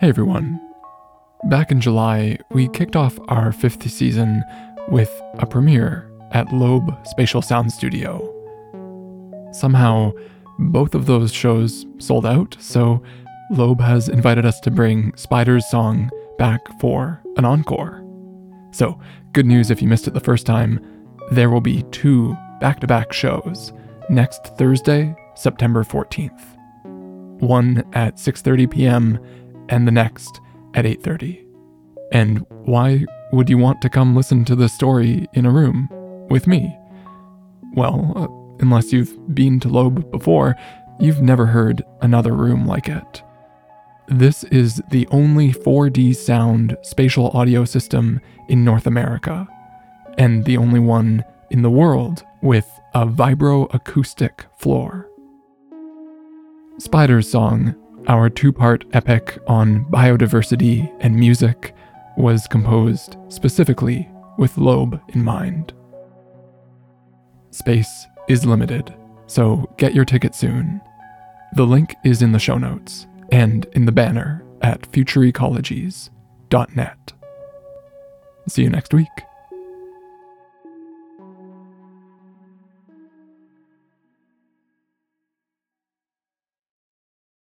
Hey everyone. Back in July, we kicked off our fifth season with a premiere at Lobe Spatial Sound Studio. Somehow, both of those shows sold out, so Lobe has invited us to bring Spider's song back for an encore. So, good news if you missed it the first time, there will be two back to back shows next Thursday, September 14th. One at 6:30 p.m. and the next at 8:30. And why would you want to come listen to the story in a room with me? Well, uh, unless you've been to Lobe before, you've never heard another room like it. This is the only 4D sound spatial audio system in North America, and the only one in the world with a vibroacoustic floor. Spider's Song, our two part epic on biodiversity and music, was composed specifically with Lobe in mind. Space is limited, so get your ticket soon. The link is in the show notes and in the banner at futureecologies.net. See you next week.